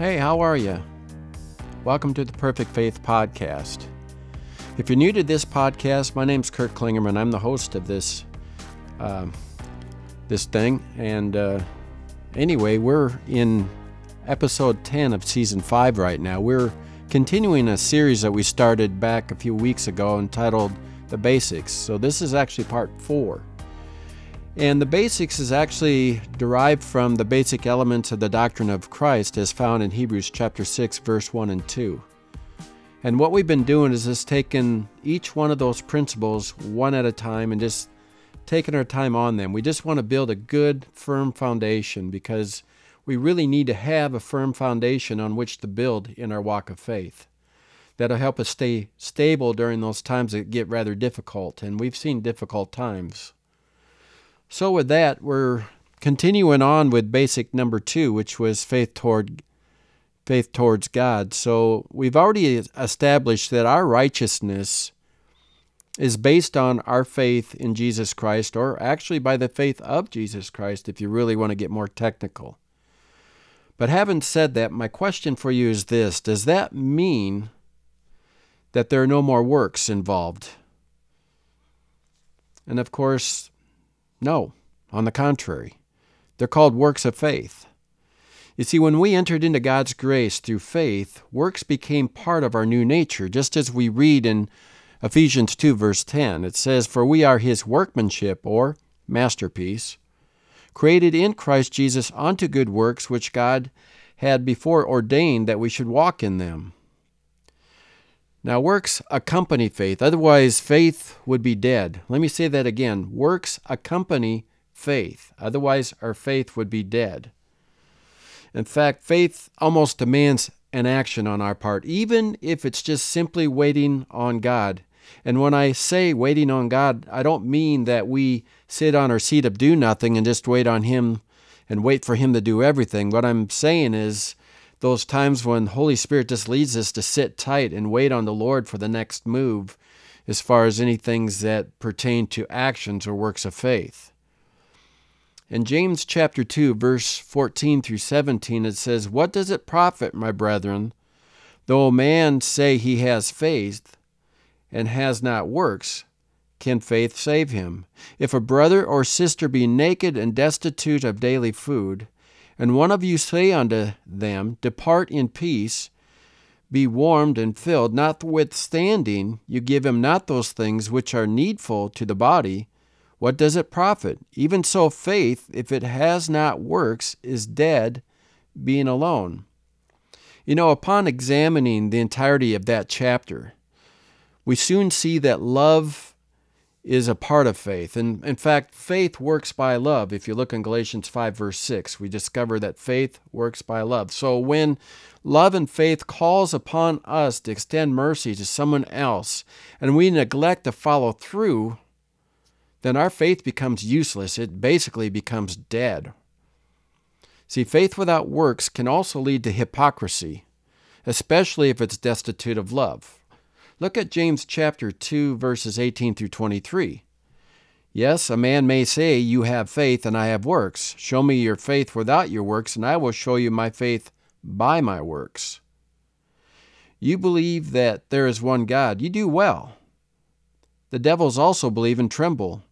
Hey, how are you? Welcome to the Perfect Faith Podcast. If you're new to this podcast, my name's Kurt Klingerman. I'm the host of this uh, this thing, and uh, anyway, we're in episode 10 of season 5 right now. We're continuing a series that we started back a few weeks ago entitled The Basics. So this is actually part 4. And the basics is actually derived from the basic elements of the doctrine of Christ as found in Hebrews chapter 6 verse 1 and 2. And what we've been doing is just taking each one of those principles one at a time and just taking our time on them. We just want to build a good, firm foundation because we really need to have a firm foundation on which to build in our walk of faith. That'll help us stay stable during those times that get rather difficult, and we've seen difficult times. So, with that, we're continuing on with basic number two, which was faith toward faith towards God. So, we've already established that our righteousness is based on our faith in Jesus Christ, or actually by the faith of Jesus Christ, if you really want to get more technical. But having said that, my question for you is this Does that mean that there are no more works involved? And of course, no, on the contrary. They're called works of faith. You see, when we entered into God's grace through faith, works became part of our new nature, just as we read in Ephesians 2, verse 10. It says, For we are his workmanship, or masterpiece, created in Christ Jesus unto good works, which God had before ordained that we should walk in them. Now, works accompany faith, otherwise, faith would be dead. Let me say that again. Works accompany faith, otherwise, our faith would be dead. In fact, faith almost demands an action on our part, even if it's just simply waiting on God. And when I say waiting on God, I don't mean that we sit on our seat of do nothing and just wait on Him and wait for Him to do everything. What I'm saying is, those times when the Holy Spirit just leads us to sit tight and wait on the Lord for the next move as far as any things that pertain to actions or works of faith. In James chapter 2 verse 14 through 17 it says, "What does it profit, my brethren, though a man say he has faith and has not works, can faith save him? If a brother or sister be naked and destitute of daily food, and one of you say unto them, Depart in peace, be warmed and filled, notwithstanding you give him not those things which are needful to the body, what does it profit? Even so, faith, if it has not works, is dead, being alone. You know, upon examining the entirety of that chapter, we soon see that love is a part of faith. And in fact, faith works by love. If you look in Galatians 5, verse 6, we discover that faith works by love. So when love and faith calls upon us to extend mercy to someone else, and we neglect to follow through, then our faith becomes useless. It basically becomes dead. See, faith without works can also lead to hypocrisy, especially if it's destitute of love. Look at James chapter 2 verses 18 through 23. Yes, a man may say, You have faith and I have works. Show me your faith without your works, and I will show you my faith by my works. You believe that there is one God. You do well. The devils also believe and tremble.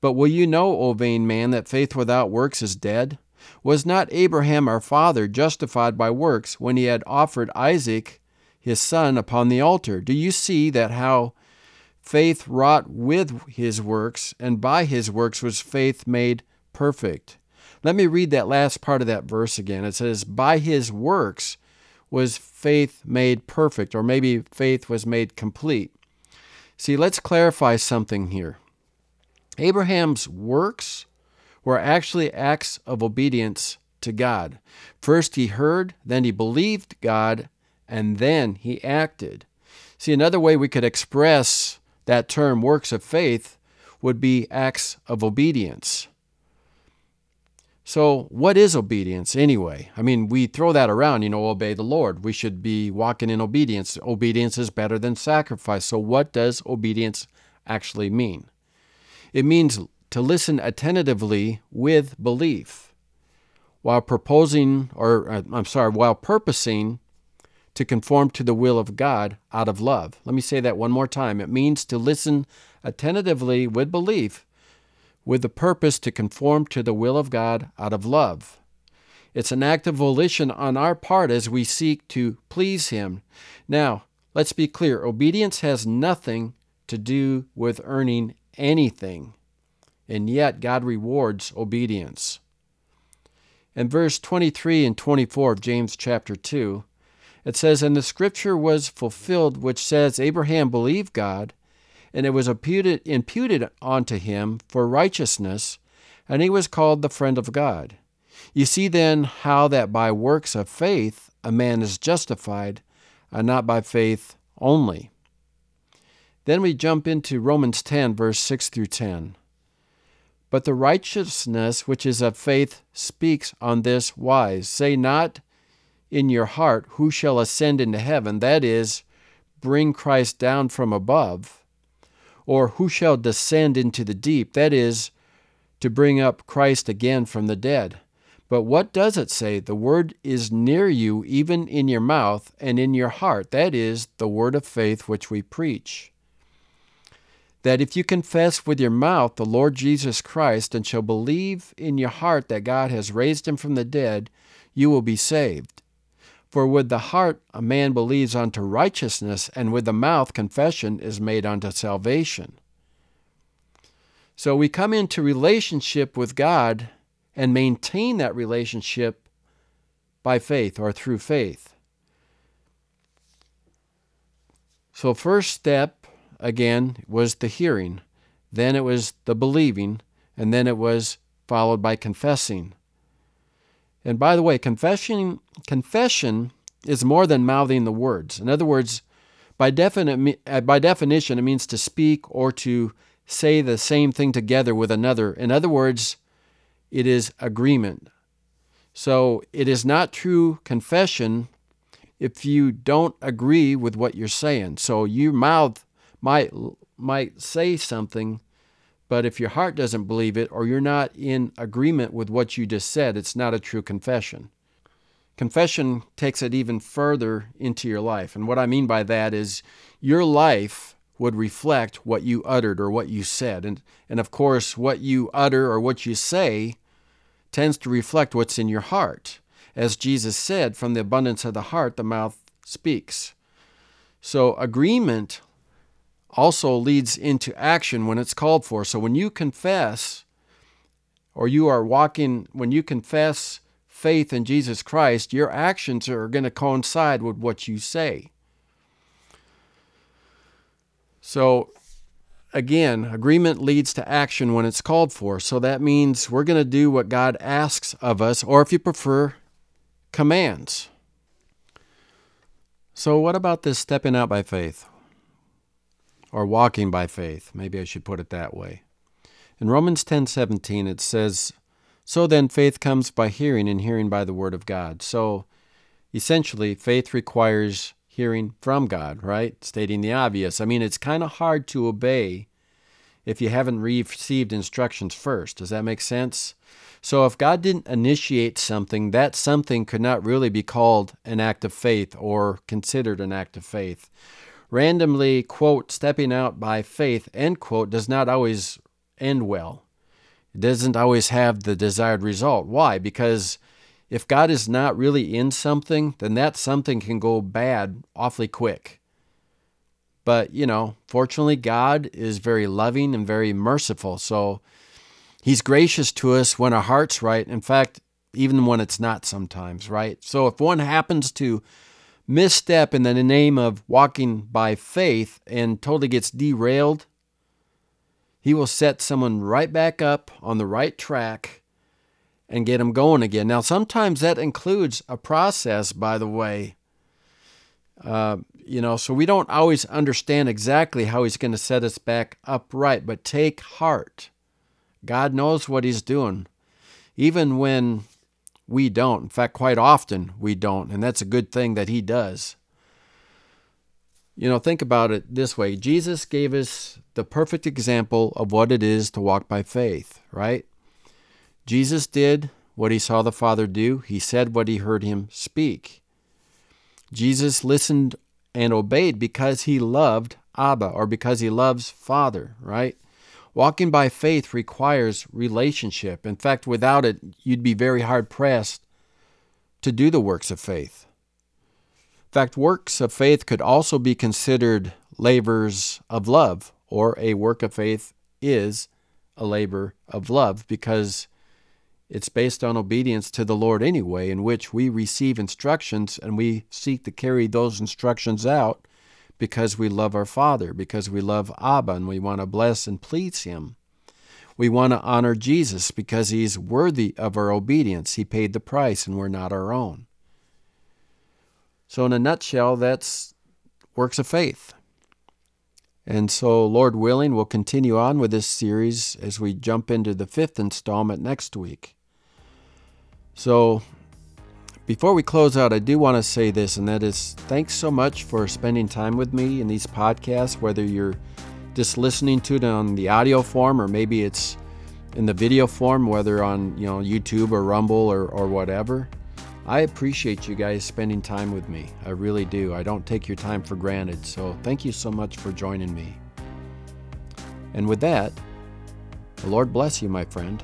But will you know, O vain man, that faith without works is dead? Was not Abraham our father justified by works when he had offered Isaac his son upon the altar. Do you see that how faith wrought with his works, and by his works was faith made perfect? Let me read that last part of that verse again. It says, By his works was faith made perfect, or maybe faith was made complete. See, let's clarify something here. Abraham's works were actually acts of obedience to God. First he heard, then he believed God, and then he acted. See, another way we could express that term works of faith would be acts of obedience. So, what is obedience anyway? I mean, we throw that around, you know, obey the Lord. We should be walking in obedience. Obedience is better than sacrifice. So, what does obedience actually mean? It means to listen attentively with belief. while proposing, or uh, I'm sorry, while purposing to conform to the will of God out of love. Let me say that one more time. It means to listen attentively with belief with the purpose to conform to the will of God out of love. It's an act of volition on our part as we seek to please Him. Now, let's be clear obedience has nothing to do with earning anything, and yet God rewards obedience. In verse 23 and 24 of James chapter 2, it says, And the scripture was fulfilled, which says, Abraham believed God, and it was imputed, imputed unto him for righteousness, and he was called the friend of God. You see then how that by works of faith a man is justified, and not by faith only. Then we jump into Romans 10, verse 6 through 10. But the righteousness which is of faith speaks on this wise Say not in your heart, Who shall ascend into heaven? That is, bring Christ down from above. Or who shall descend into the deep? That is, to bring up Christ again from the dead. But what does it say? The word is near you, even in your mouth and in your heart. That is the word of faith which we preach. That if you confess with your mouth the Lord Jesus Christ and shall believe in your heart that God has raised him from the dead, you will be saved. For with the heart a man believes unto righteousness, and with the mouth confession is made unto salvation. So we come into relationship with God and maintain that relationship by faith or through faith. So, first step, again, was the hearing, then it was the believing, and then it was followed by confessing. And by the way, confession, confession is more than mouthing the words. In other words, by, definite, uh, by definition, it means to speak or to say the same thing together with another. In other words, it is agreement. So it is not true confession if you don't agree with what you're saying. So your mouth might might say something, but if your heart doesn't believe it or you're not in agreement with what you just said, it's not a true confession. Confession takes it even further into your life. And what I mean by that is your life would reflect what you uttered or what you said. And, and of course, what you utter or what you say tends to reflect what's in your heart. As Jesus said, from the abundance of the heart, the mouth speaks. So, agreement also leads into action when it's called for. So, when you confess, or you are walking, when you confess faith in Jesus Christ, your actions are going to coincide with what you say. So, again, agreement leads to action when it's called for. So that means we're going to do what God asks of us, or if you prefer, commands. So, what about this stepping out by faith? Or walking by faith? Maybe I should put it that way. In Romans 10:17 it says, So then faith comes by hearing, and hearing by the word of God. So, essentially, faith requires hearing from God, right? Stating the obvious. I mean, it's kind of hard to obey if you haven't received instructions first. Does that make sense? So, if God didn't initiate something, that something could not really be called an act of faith or considered an act of faith. Randomly, quote, stepping out by faith, end quote, does not always end well. It doesn't always have the desired result. Why? Because if God is not really in something, then that something can go bad awfully quick. But, you know, fortunately, God is very loving and very merciful. So He's gracious to us when our heart's right. In fact, even when it's not sometimes, right? So if one happens to misstep in the name of walking by faith and totally gets derailed, He will set someone right back up on the right track and get them going again. Now, sometimes that includes a process, by the way. Uh, you know, so we don't always understand exactly how He's going to set us back upright, but take heart. God knows what He's doing, even when we don't. In fact, quite often we don't, and that's a good thing that He does. You know, think about it this way Jesus gave us the perfect example of what it is to walk by faith, right? Jesus did what he saw the Father do, he said what he heard him speak. Jesus listened and obeyed because he loved Abba or because he loves Father, right? Walking by faith requires relationship. In fact, without it, you'd be very hard pressed to do the works of faith. In fact, works of faith could also be considered labors of love, or a work of faith is a labor of love because it's based on obedience to the Lord anyway, in which we receive instructions and we seek to carry those instructions out because we love our Father, because we love Abba and we want to bless and please Him. We want to honor Jesus because He's worthy of our obedience. He paid the price and we're not our own. So, in a nutshell, that's works of faith. And so, Lord willing, we'll continue on with this series as we jump into the fifth installment next week. So, before we close out, I do want to say this, and that is thanks so much for spending time with me in these podcasts, whether you're just listening to it on the audio form or maybe it's in the video form, whether on you know YouTube or Rumble or, or whatever. I appreciate you guys spending time with me. I really do. I don't take your time for granted. So thank you so much for joining me. And with that, the Lord bless you, my friend.